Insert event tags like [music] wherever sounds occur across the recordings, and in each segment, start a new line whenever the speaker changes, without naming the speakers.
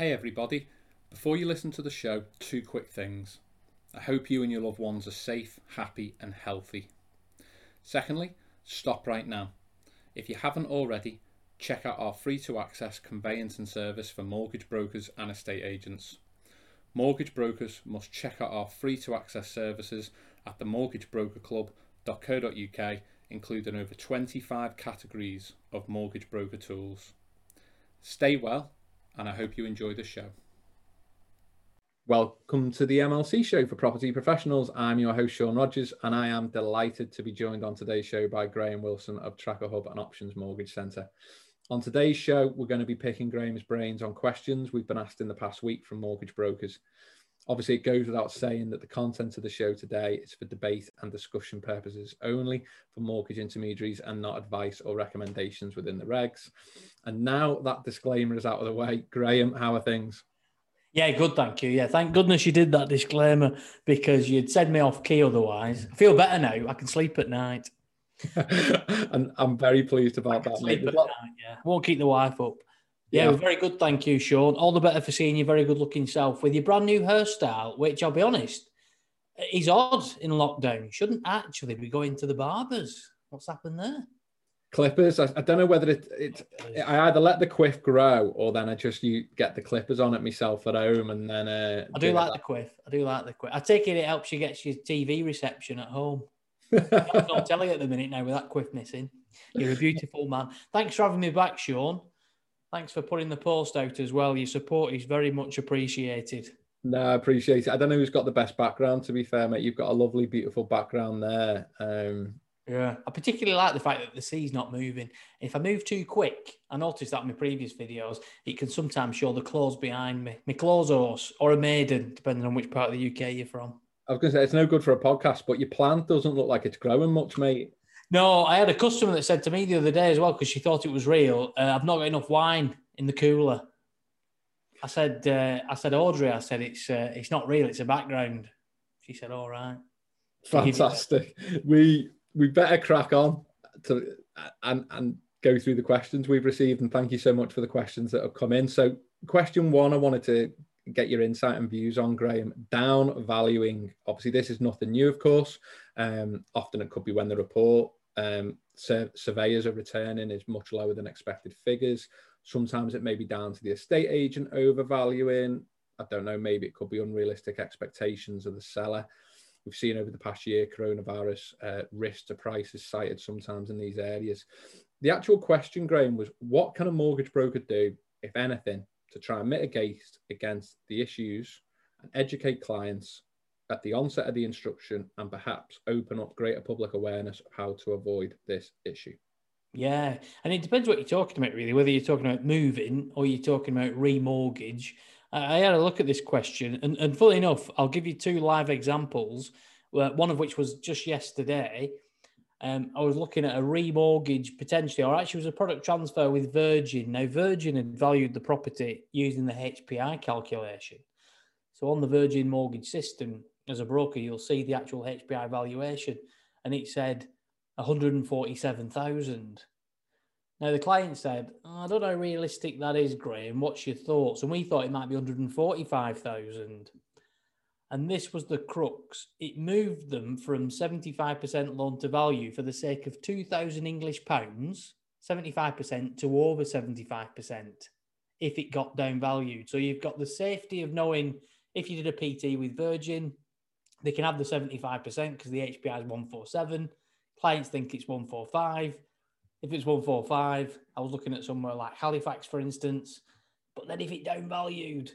Hey everybody, before you listen to the show, two quick things. I hope you and your loved ones are safe, happy, and healthy. Secondly, stop right now. If you haven't already, check out our free to access conveyancing service for mortgage brokers and estate agents. Mortgage brokers must check out our free to access services at themortgagebrokerclub.co.uk, including over 25 categories of mortgage broker tools. Stay well, and I hope you enjoy the show. Welcome to the MLC show for property professionals. I'm your host, Sean Rogers, and I am delighted to be joined on today's show by Graham Wilson of Tracker Hub and Options Mortgage Centre. On today's show, we're going to be picking Graham's brains on questions we've been asked in the past week from mortgage brokers. Obviously, it goes without saying that the content of the show today is for debate and discussion purposes only for mortgage intermediaries and not advice or recommendations within the regs. And now that disclaimer is out of the way, Graham, how are things?
Yeah, good, thank you. Yeah, thank goodness you did that disclaimer because you'd send me off key otherwise. I feel better now. I can sleep at night. [laughs]
and I'm very pleased about that.
Sleep at night, yeah. Won't keep the wife up. Yeah, yeah. very good. Thank you, Sean. All the better for seeing your very good looking self with your brand new hairstyle, which I'll be honest, is odd in lockdown. You shouldn't actually be going to the barbers. What's happened there?
Clippers. I, I, don't know whether it, it. I either let the quiff grow or then I just you get the clippers on it myself at home and then. Uh,
I do, do like the quiff. I do like the quiff. I take it it helps you get your TV reception at home. I'm not telling at the minute now with that quiff missing. You're a beautiful man. Thanks for having me back, Sean. Thanks for putting the post out as well. Your support is very much appreciated.
No, I appreciate it. I don't know who's got the best background, to be fair, mate. You've got a lovely, beautiful background there. Um,
yeah, I particularly like the fact that the sea's not moving. If I move too quick, I noticed that in my previous videos, it can sometimes show the clothes behind me, my clothes horse or a maiden, depending on which part of the UK you're from.
I was going to say it's no good for a podcast, but your plant doesn't look like it's growing much, mate.
No, I had a customer that said to me the other day as well because she thought it was real. Uh, I've not got enough wine in the cooler. I said, uh, I said, Audrey, I said it's uh, it's not real. It's a background. She said, all right.
Fantastic. We we better crack on to and and go through the questions we've received. And thank you so much for the questions that have come in. So, question one, I wanted to get your insight and views on Graham. Down valuing. Obviously, this is nothing new, of course. Um, often it could be when the report um, sur- surveyors are returning is much lower than expected figures. Sometimes it may be down to the estate agent overvaluing. I don't know, maybe it could be unrealistic expectations of the seller. We've seen over the past year coronavirus uh, risk to prices cited sometimes in these areas. The actual question, Graham, was what can a mortgage broker do, if anything, to try and mitigate against the issues and educate clients at the onset of the instruction and perhaps open up greater public awareness of how to avoid this issue.
Yeah, and it depends what you're talking about, really. Whether you're talking about moving or you're talking about remortgage. I had a look at this question, and, and fully enough, I'll give you two live examples. One of which was just yesterday. Um, I was looking at a remortgage potentially, or actually, was a product transfer with Virgin. Now, Virgin had valued the property using the HPI calculation. So, on the Virgin mortgage system, as a broker, you'll see the actual HPI valuation, and it said 147,000. Now the client said, oh, "I don't know how realistic that is, Graham. What's your thoughts?" And we thought it might be 145,000. And this was the crux. It moved them from 75% loan to value for the sake of 2,000 English pounds, 75% to over 75% if it got down valued. So you've got the safety of knowing if you did a PT with Virgin, they can have the 75% because the HPI is 147. Clients think it's 145. If it's 145, I was looking at somewhere like Halifax, for instance. But then if it downvalued,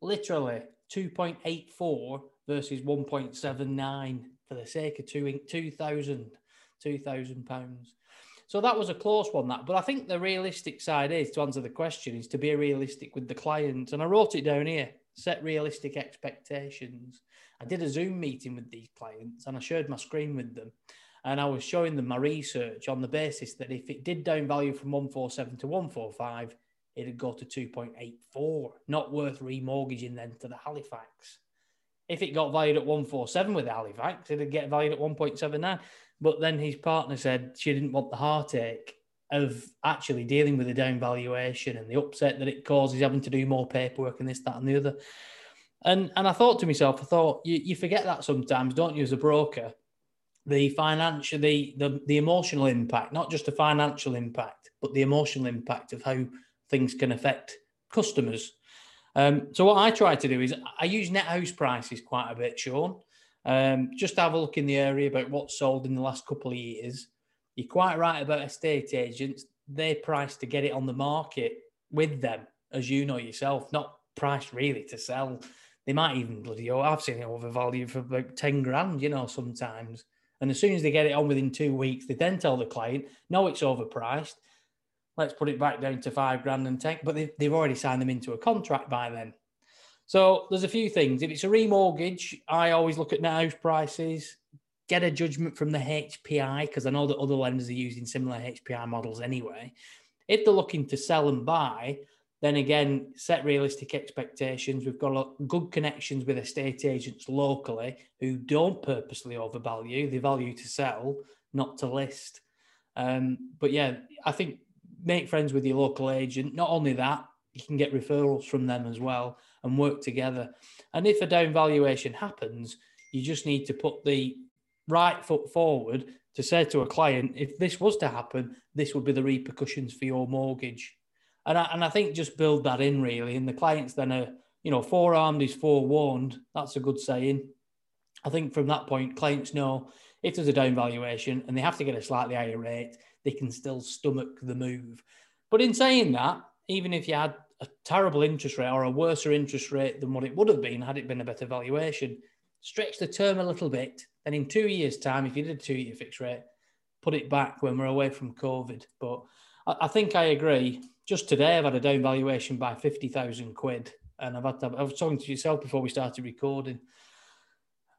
literally 2.84 versus 1.79 for the sake of two, 2,000 2,000 pounds. So that was a close one, that. But I think the realistic side is to answer the question is to be realistic with the client. And I wrote it down here set realistic expectations. I did a Zoom meeting with these clients and I shared my screen with them. And I was showing them my research on the basis that if it did down value from 147 to 145, it'd go to 2.84, not worth remortgaging then to the Halifax. If it got valued at 147 with Halifax, it'd get valued at 1.79. But then his partner said she didn't want the heartache of actually dealing with the down valuation and the upset that it causes having to do more paperwork and this, that, and the other. And and I thought to myself, I thought you, you forget that sometimes, don't you, as a broker? The financial, the, the the emotional impact, not just the financial impact, but the emotional impact of how things can affect customers. Um, so what I try to do is I use net house prices quite a bit, Sean. Um, just have a look in the area about what's sold in the last couple of years. You're quite right about estate agents. They price to get it on the market with them, as you know yourself, not priced really to sell. They might even bloody oh, I've seen it overvalued for about 10 grand, you know, sometimes. And as soon as they get it on within two weeks, they then tell the client, no, it's overpriced. Let's put it back down to five grand and take, but they, they've already signed them into a contract by then. So there's a few things. If it's a remortgage, I always look at net house prices, get a judgment from the HPI, because I know that other lenders are using similar HPI models anyway. If they're looking to sell and buy, then again, set realistic expectations. We've got good connections with estate agents locally who don't purposely overvalue. They value to sell, not to list. Um, but yeah, I think make friends with your local agent. Not only that, you can get referrals from them as well and work together. And if a down valuation happens, you just need to put the right foot forward to say to a client, if this was to happen, this would be the repercussions for your mortgage. And I, and I think just build that in really. And the clients then are, you know, forearmed is forewarned. That's a good saying. I think from that point, clients know if there's a down valuation and they have to get a slightly higher rate, they can still stomach the move. But in saying that, even if you had a terrible interest rate or a worse interest rate than what it would have been had it been a better valuation, stretch the term a little bit. And in two years' time, if you did a two year fixed rate, put it back when we're away from COVID. But I, I think I agree just today I've had a down valuation by 50,000 quid. And I've had to, I was talking to yourself before we started recording.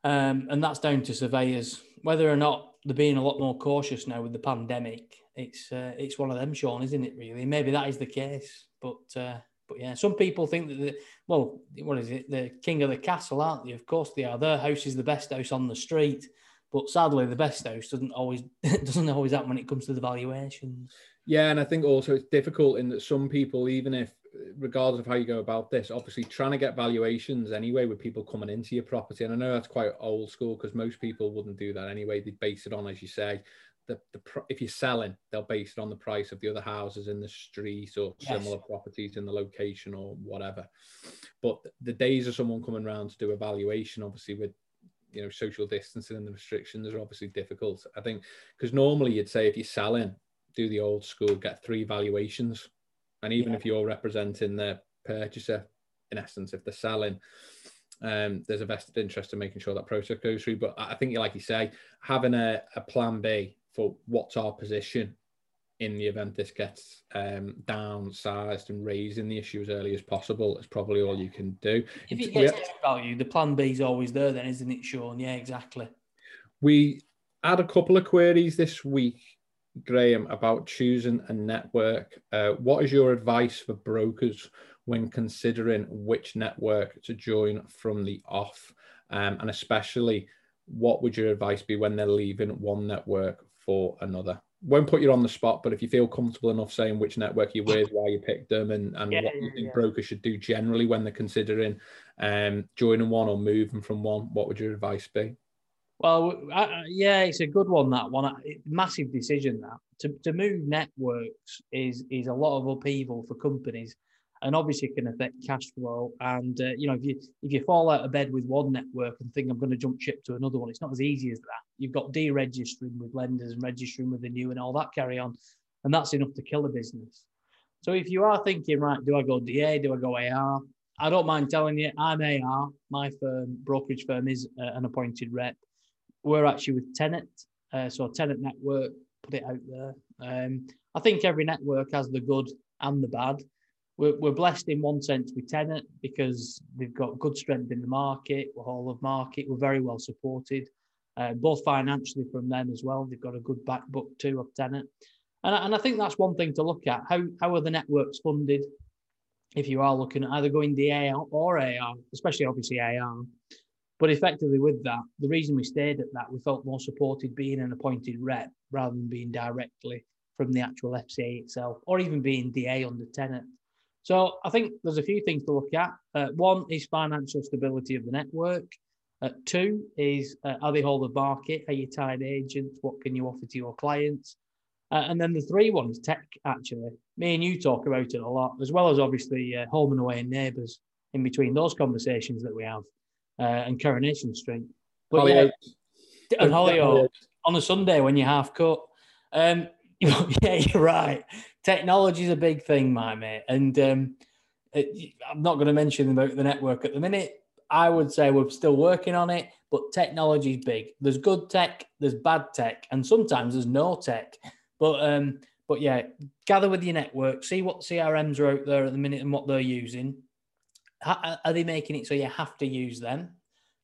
Um, and that's down to surveyors. Whether or not they're being a lot more cautious now with the pandemic, it's uh, it's one of them, Sean, isn't it? Really, maybe that is the case. But uh, but yeah, some people think that the well, what is it? The king of the castle, aren't they? Of course they are. Their house is the best house on the street. But sadly, the best house doesn't always [laughs] doesn't always happen when it comes to the valuations.
Yeah, and I think also it's difficult in that some people, even if regardless of how you go about this, obviously trying to get valuations anyway with people coming into your property. And I know that's quite old school because most people wouldn't do that anyway. They base it on, as you say, the, the if you're selling, they'll base it on the price of the other houses in the street or yes. similar properties in the location or whatever. But the days of someone coming around to do a valuation, obviously with you know social distancing and the restrictions are obviously difficult. I think because normally you'd say if you're selling do the old school, get three valuations. And even yeah. if you're representing the purchaser, in essence, if they're selling, um, there's a vested interest in making sure that process goes through. But I think, like you say, having a, a plan B for what's our position in the event this gets um, downsized and raising the issue as early as possible is probably all you can do.
If it gets value, the plan B is always there, then, isn't it, Sean? Yeah, exactly.
We had a couple of queries this week Graham, about choosing a network. Uh, what is your advice for brokers when considering which network to join from the off? Um, and especially, what would your advice be when they're leaving one network for another? Won't put you on the spot, but if you feel comfortable enough saying which network you're with, why you picked them, and, and yeah, what you think yeah. brokers should do generally when they're considering um, joining one or moving from one, what would your advice be?
Well, I, yeah, it's a good one. That one, massive decision. That to, to move networks is is a lot of upheaval for companies, and obviously it can affect cash flow. And uh, you know, if you if you fall out of bed with one network and think I'm going to jump ship to another one, it's not as easy as that. You've got deregistering with lenders and registering with the new and all that carry on, and that's enough to kill a business. So if you are thinking, right, do I go DA? Do I go AR? I don't mind telling you, I'm AR. My firm, brokerage firm, is uh, an appointed rep we're actually with Tenet, uh, so Tenet Network put it out there. Um, I think every network has the good and the bad. We're, we're blessed in one sense with Tenet because they've got good strength in the market, we're whole of market, we're very well supported, uh, both financially from them as well. They've got a good back book too of Tenet. And, and I think that's one thing to look at. How, how are the networks funded? If you are looking at either going DA or AR, especially obviously AR, but effectively, with that, the reason we stayed at that, we felt more supported being an appointed rep rather than being directly from the actual FCA itself, or even being DA under Tenet. So I think there's a few things to look at. Uh, one is financial stability of the network. Uh, two is uh, are they whole of market? Are you tied agents? What can you offer to your clients? Uh, and then the three ones, tech actually. Me and you talk about it a lot, as well as obviously uh, home and away and neighbours in between those conversations that we have uh, and Coronation Street. But yeah, and Hollyoaks on a Sunday when you're half cut. Um, [laughs] yeah, you're right. Technology is a big thing, my mate. And um, it, I'm not going to mention about the network at the minute. I would say we're still working on it, but technology is big. There's good tech, there's bad tech, and sometimes there's no tech. But um, but yeah, gather with your network, see what CRMs are out there at the minute and what they're using. How, are they making it so you have to use them?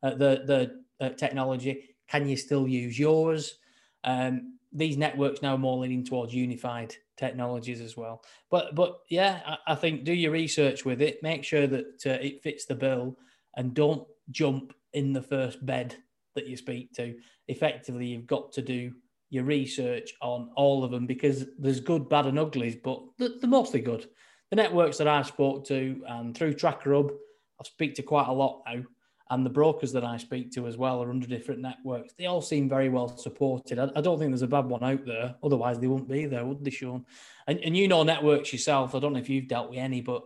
Uh, the the uh, technology. Can you still use yours? Um, these networks now more leaning towards unified technologies as well. But but yeah, I, I think do your research with it. Make sure that uh, it fits the bill, and don't jump in the first bed that you speak to. Effectively, you've got to do your research on all of them because there's good, bad, and uglies, but they're, they're mostly good. The networks that I've spoke to and through Tracker Hub, I speak to quite a lot now and the brokers that I speak to as well are under different networks. They all seem very well supported. I, I, don't think there's a bad one out there. Otherwise, they wouldn't be there, would they, Sean? And, and you know networks yourself. I don't know if you've dealt with any, but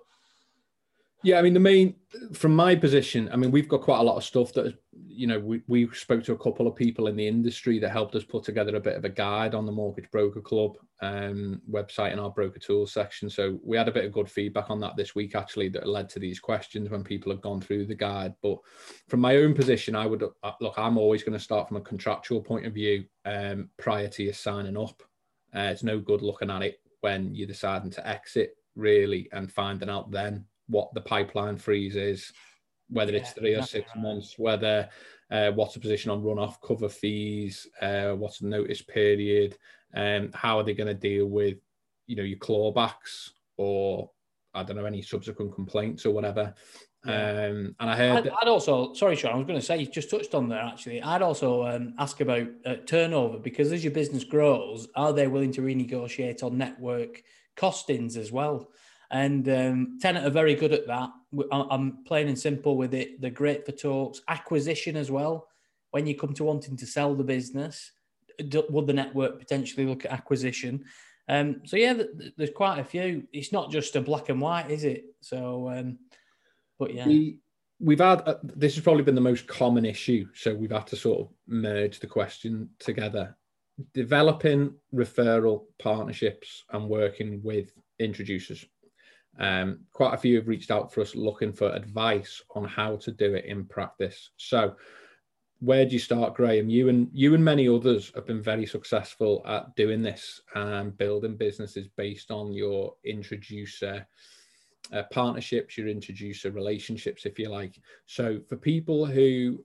yeah, I mean, the main, from my position, I mean, we've got quite a lot of stuff that, you know, we, we spoke to a couple of people in the industry that helped us put together a bit of a guide on the Mortgage Broker Club um, website in our broker tools section. So we had a bit of good feedback on that this week, actually, that led to these questions when people have gone through the guide. But from my own position, I would uh, look, I'm always going to start from a contractual point of view um, prior to you signing up. Uh, it's no good looking at it when you're deciding to exit, really, and finding out then what the pipeline freeze is, whether it's three or six right. months, whether uh, what's the position on runoff cover fees, uh, what's the notice period, and um, how are they going to deal with, you know, your clawbacks or I don't know any subsequent complaints or whatever. Um, and I heard.
I'd, I'd, also, sorry, Sean, I was going to say you just touched on there. Actually, I'd also um, ask about uh, turnover because as your business grows, are they willing to renegotiate on network costings as well? And um, Tenet are very good at that. I'm plain and simple with it. They're great for talks, acquisition as well. When you come to wanting to sell the business, would the network potentially look at acquisition? Um, so yeah, there's quite a few. It's not just a black and white, is it? So, um, but yeah.
We, we've had uh, this has probably been the most common issue so we've had to sort of merge the question together developing referral partnerships and working with introducers um, quite a few have reached out for us looking for advice on how to do it in practice. So, where do you start, Graham? You and you and many others have been very successful at doing this and building businesses based on your introducer uh, partnerships, your introducer relationships, if you like. So, for people who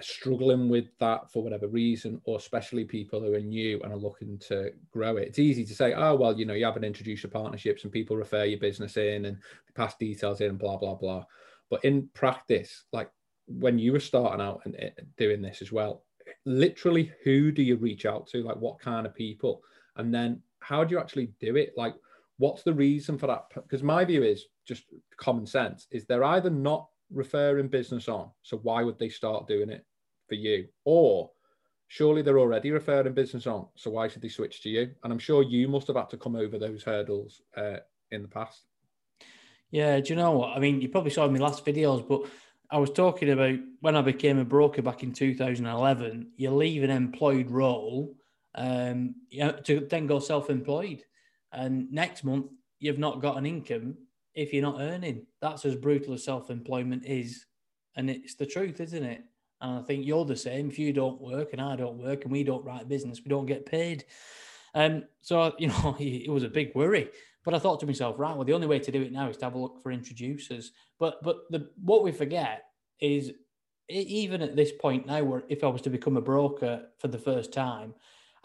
struggling with that for whatever reason, or especially people who are new and are looking to grow it, it's easy to say, oh, well, you know, you have an introducer partnerships and people refer your business in and pass details in, blah, blah, blah. But in practice, like when you were starting out and eh, doing this as well, literally who do you reach out to? Like what kind of people? And then how do you actually do it? Like, what's the reason for that? Because my view is just common sense is they're either not referring business on. So why would they start doing it for you? Or surely they're already referring business on. So why should they switch to you? And I'm sure you must have had to come over those hurdles uh, in the past.
Yeah, do you know what? I mean, you probably saw in my last videos, but I was talking about when I became a broker back in 2011. You leave an employed role um, to then go self-employed, and next month you've not got an income if you're not earning. That's as brutal as self employment is. And it's the truth, isn't it? And I think you're the same. If you don't work and I don't work and we don't write business, we don't get paid. Um, so, [laughs] you know, it was a big worry. But I thought to myself, right, well, the only way to do it now is to have a look for introducers. But but the what we forget is even at this point now, where if I was to become a broker for the first time,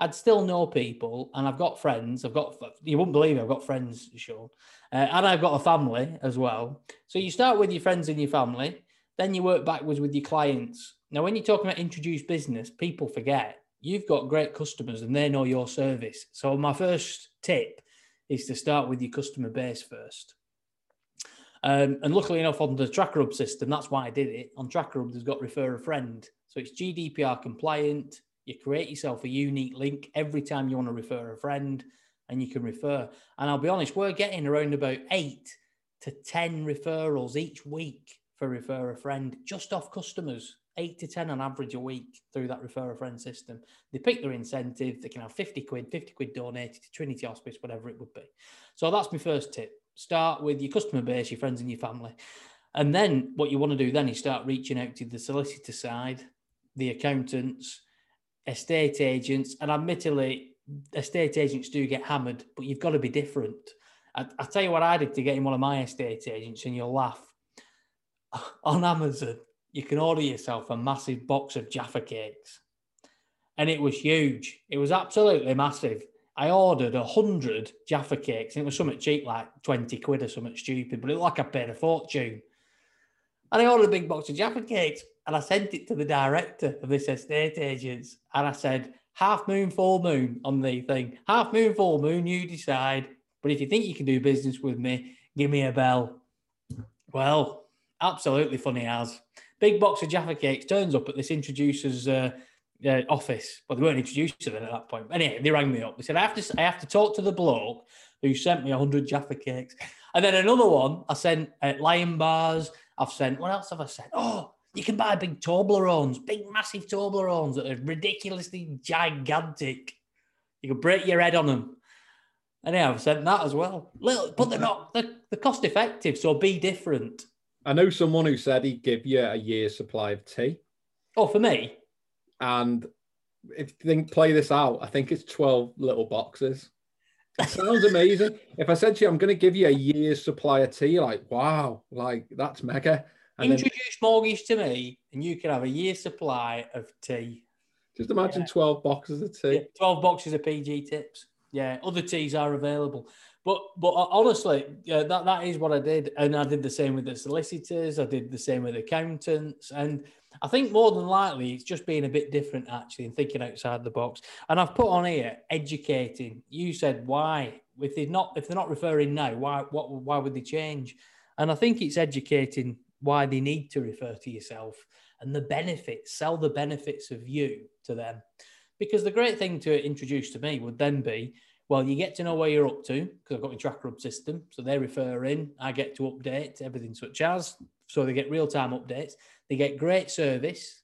I'd still know people, and I've got friends. I've got you wouldn't believe it. I've got friends, Sean, uh, and I've got a family as well. So you start with your friends and your family, then you work backwards with your clients. Now, when you're talking about introduced business, people forget you've got great customers and they know your service. So my first tip is to start with your customer base first. Um, and luckily enough, on the TrackerHub system, that's why I did it. On TrackerHub, there's got refer a friend. So it's GDPR compliant. You create yourself a unique link every time you want to refer a friend and you can refer. And I'll be honest, we're getting around about eight to 10 referrals each week for refer a friend just off customers eight to 10 on average a week through that refer a friend system. They pick their incentive, they can have 50 quid, 50 quid donated to Trinity Hospice, whatever it would be. So that's my first tip. Start with your customer base, your friends, and your family. And then what you want to do then is start reaching out to the solicitor side, the accountants, estate agents. And admittedly, estate agents do get hammered, but you've got to be different. I, will tell you what I did to get in one of my estate agents, and you'll laugh. [laughs] On Amazon, you can order yourself a massive box of Jaffa cakes. And it was huge. It was absolutely massive. I ordered a hundred Jaffa cakes, and it was something cheap, like 20 quid or something stupid, but it looked like I paid a fortune. And I ordered a big box of Jaffa cakes and I sent it to the director of this estate agents. And I said, half moon, full moon on the thing. Half moon, full moon, you decide. But if you think you can do business with me, give me a bell. Well, absolutely funny as big box of Jaffa cakes turns up at this introducer's uh, uh, office. Well, they weren't introduced to them at that point. Anyway, they rang me up. They said, I have to, I have to talk to the bloke who sent me 100 Jaffa cakes. And then another one, I sent uh, Lion Bars. I've sent, what else have I sent? Oh, you can buy big Toblerones, big massive Toblerones that are ridiculously gigantic. You can break your head on them. And yeah, I've sent that as well. Little, but they're not, they're, they're cost effective. So be different.
I know someone who said he'd give you a year's supply of tea.
Oh, for me?
And if you think play this out, I think it's 12 little boxes. It sounds amazing. if I said to you, I'm going to give you a year's supply of tea, like, wow, like that's mega.
And Introduce then, mortgage to me, and you can have a year's supply of tea.
Just imagine yeah. 12 boxes of tea.
Yeah, 12 boxes of PG tips. Yeah, other teas are available. But but uh, honestly, yeah, that that is what I did, and I did the same with the solicitors. I did the same with accountants, and I think more than likely it's just being a bit different actually and thinking outside the box. And I've put on here educating. You said why if they're not if they're not referring now, why what why would they change? And I think it's educating why they need to refer to yourself and the benefits, sell the benefits of you to them. Because the great thing to introduce to me would then be well, you get to know where you're up to because I've got my TrackerHub system. So they refer in, I get to update everything such as. So they get real time updates. They get great service.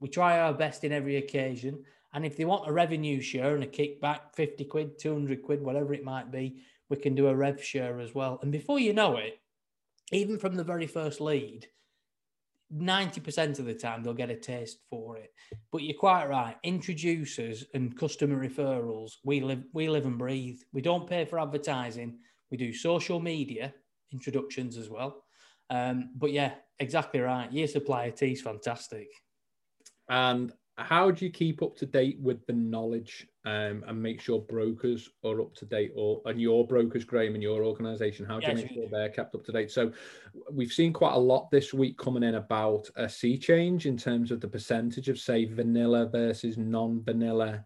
We try our best in every occasion. And if they want a revenue share and a kickback, 50 quid, 200 quid, whatever it might be, we can do a rev share as well. And before you know it, even from the very first lead, 90% of the time they'll get a taste for it. But you're quite right. Introducers and customer referrals, we live we live and breathe. We don't pay for advertising. We do social media introductions as well. Um, but yeah, exactly right. Year supply of tea is fantastic.
And how do you keep up to date with the knowledge um, and make sure brokers are up to date or and your brokers graham and your organization how do you make sure they're kept up to date? So we've seen quite a lot this week coming in about a sea change in terms of the percentage of say vanilla versus non-vanilla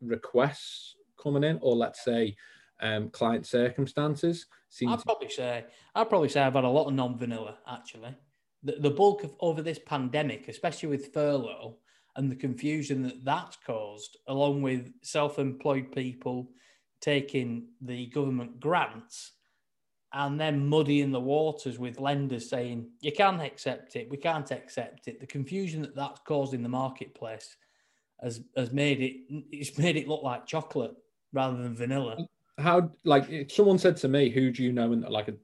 requests coming in or let's say um, client circumstances
i'd probably say i'd probably say i've had a lot of non-vanilla actually. The, the bulk of over this pandemic especially with furlough and the confusion that that's caused, along with self employed people taking the government grants and then muddying the waters with lenders saying, you can't accept it, we can't accept it. The confusion that that's caused in the marketplace has, has made it, it's made it look like chocolate rather than vanilla.
How, like, someone said to me, who do you know? And like, a,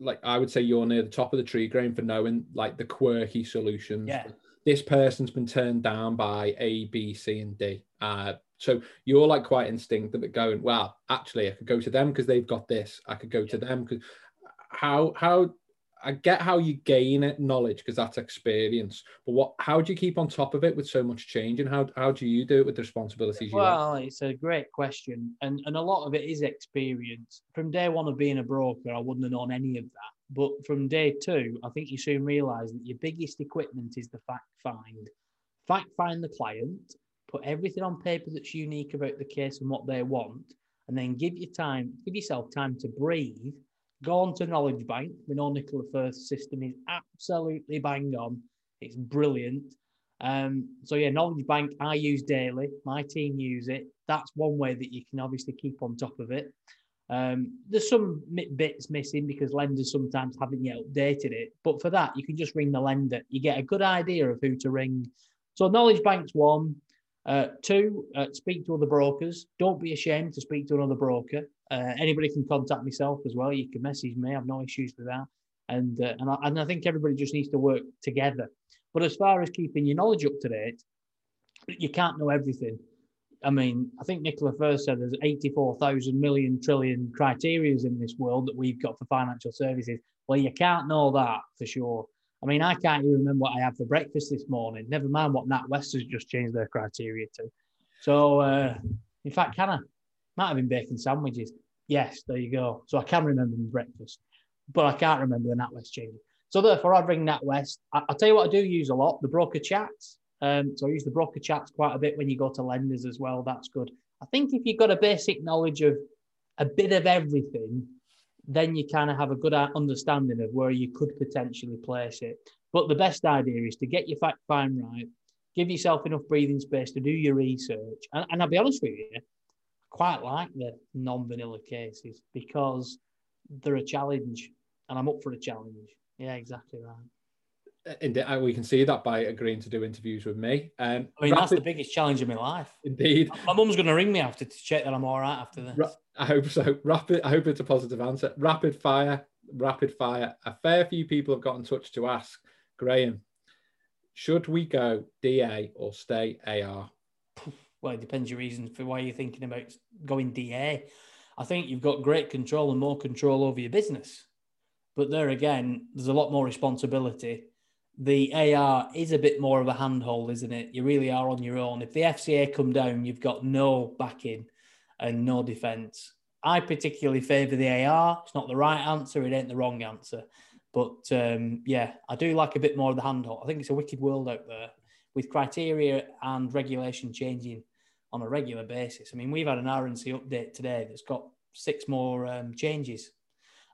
like, I would say you're near the top of the tree, Graham, for knowing like the quirky solutions.
Yeah
this person's been turned down by A, B, C, and D. Uh, so you're like quite instinctive at going, well, actually, I could go to them because they've got this. I could go to them because how how I get how you gain it knowledge because that's experience. But what how do you keep on top of it with so much change, and how how do you do it with the responsibilities?
well, have? it's a great question, and and a lot of it is experience. From day one of being a broker, I wouldn't have known any of that. But from day two, I think you soon realize that your biggest equipment is the fact find. Fact find the client, put everything on paper that's unique about the case and what they want, and then give your time, give yourself time to breathe. Go on to Knowledge Bank. We know Nicola Firth's system is absolutely bang on. It's brilliant. Um, so yeah, Knowledge Bank I use daily. My team use it. That's one way that you can obviously keep on top of it. Um, there's some bits missing because lenders sometimes haven't yet updated it. But for that, you can just ring the lender. You get a good idea of who to ring. So Knowledge Bank's one. Uh, two, uh, speak to other brokers. Don't be ashamed to speak to another broker. Uh, anybody can contact myself as well. You can message me. I've no issues with that. And uh, and I, and I think everybody just needs to work together. But as far as keeping your knowledge up to date, you can't know everything. I mean, I think Nicola Firth said there's 84,000 million trillion criterias in this world that we've got for financial services. Well, you can't know that for sure. I mean, I can't even remember what I had for breakfast this morning. Never mind what NatWest has just changed their criteria to. So, uh, in fact, can I? Might have been bacon sandwiches. Yes, there you go. So I can remember my breakfast, but I can't remember the NatWest change. So therefore, I bring NatWest. I, will tell you what I do use a lot: the broker chats. Um, so I use the broker chats quite a bit when you go to lenders as well. That's good. I think if you've got a basic knowledge of a bit of everything, then you kind of have a good understanding of where you could potentially place it. But the best idea is to get your fact find right, give yourself enough breathing space to do your research. And, and I'll be honest with you, I quite like the non vanilla cases because they're a challenge and I'm up for a challenge. Yeah, exactly right.
And uh, we can see that by agreeing to do interviews with me. Um,
I mean, rapid, that's the biggest challenge in my life.
Indeed.
My mum's going to ring me after to check that I'm all right after this.
I hope so. Rapid. I hope it's a positive answer. Rapid fire. Rapid fire. A fair few people have got in touch to ask Graham, should we go DA or stay AR? [laughs]
Well, it depends your reasons for why you're thinking about going DA. I think you've got great control and more control over your business. But there again, there's a lot more responsibility. The AR is a bit more of a handhold, isn't it? You really are on your own. If the FCA come down, you've got no backing and no defence. I particularly favour the AR. It's not the right answer. It ain't the wrong answer. But um, yeah, I do like a bit more of the handhold. I think it's a wicked world out there with criteria and regulation changing on a regular basis. I mean, we've had an RNC update today that's got six more um, changes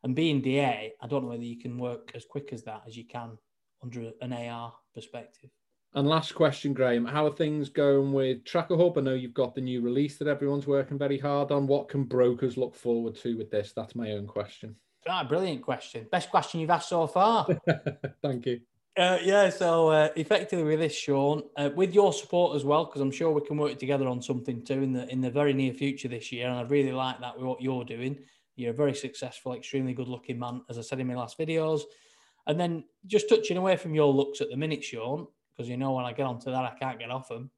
and being DA, I don't know whether you can work as quick as that as you can under an AR perspective.
And last question, Graham, how are things going with Tracker Hub? I know you've got the new release that everyone's working very hard on. What can brokers look forward to with this? That's my own question.
Ah, brilliant question. Best question you've asked so far. [laughs]
Thank you.
Uh, yeah, so uh, effectively with this, Sean, uh, with your support as well, because I'm sure we can work together on something too in the in the very near future this year, and I really like that with what you're doing. You're a very successful, extremely good looking man, as I said in my last videos. And then just touching away from your looks at the minute, Sean, because you know when I get onto that, I can't get off them.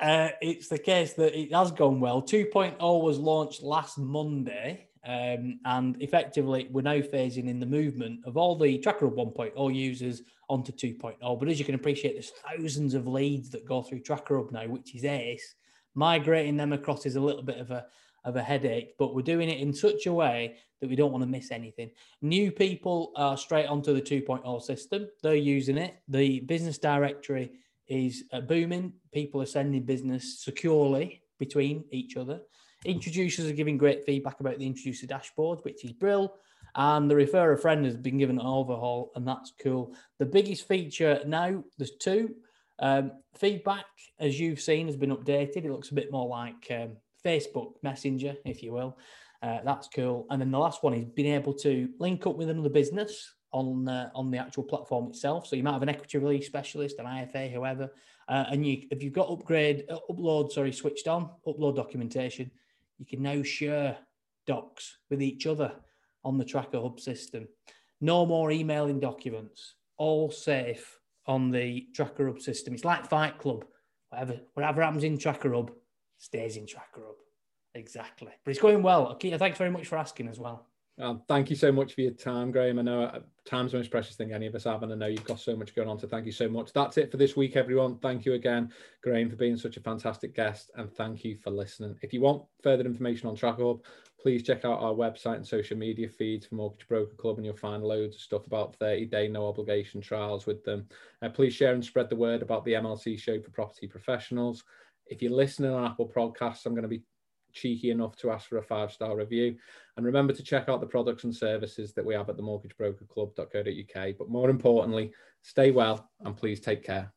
Uh, it's the case that it has gone well. 2.0 was launched last Monday, um, and effectively, we're now phasing in the movement of all the Tracker Hub 1.0 users onto 2.0. But as you can appreciate, there's thousands of leads that go through Tracker Hub now, which is ace. Migrating them across is a little bit of a of a headache, but we're doing it in such a way that we don't want to miss anything. New people are straight onto the 2.0 system. They're using it. The business directory is uh, booming. People are sending business securely between each other. Introducers are giving great feedback about the introducer dashboard, which is brill. And the refer a friend has been given an overhaul, and that's cool. The biggest feature now, there's two. Um, feedback, as you've seen, has been updated. It looks a bit more like um, Facebook Messenger, if you will. Uh, that's cool. And then the last one is being able to link up with another business on uh, on the actual platform itself. So you might have an equity release specialist, an IFA, whoever, uh, and you if you've got upgrade uh, upload sorry switched on upload documentation, you can now share docs with each other on the Tracker Hub system. No more emailing documents. All safe on the Tracker Hub system. It's like Fight Club. Whatever whatever happens in Tracker Hub stays in Tracker Hub. Exactly. But it's going well. Okay, thanks very much for asking as well.
Um, thank you so much for your time, Graham. I know uh, time's the most precious thing any of us have, and I know you've got so much going on. So thank you so much. That's it for this week, everyone. Thank you again, Graham, for being such a fantastic guest, and thank you for listening. If you want further information on Tracker Hub, please check out our website and social media feeds for Mortgage Broker Club, and you'll find loads of stuff about 30-day no obligation trials with them. Uh, please share and spread the word about the MLC show for property professionals if you're listening on Apple Podcasts, I'm going to be cheeky enough to ask for a five star review. And remember to check out the products and services that we have at the mortgagebrokerclub.co.uk. But more importantly, stay well and please take care.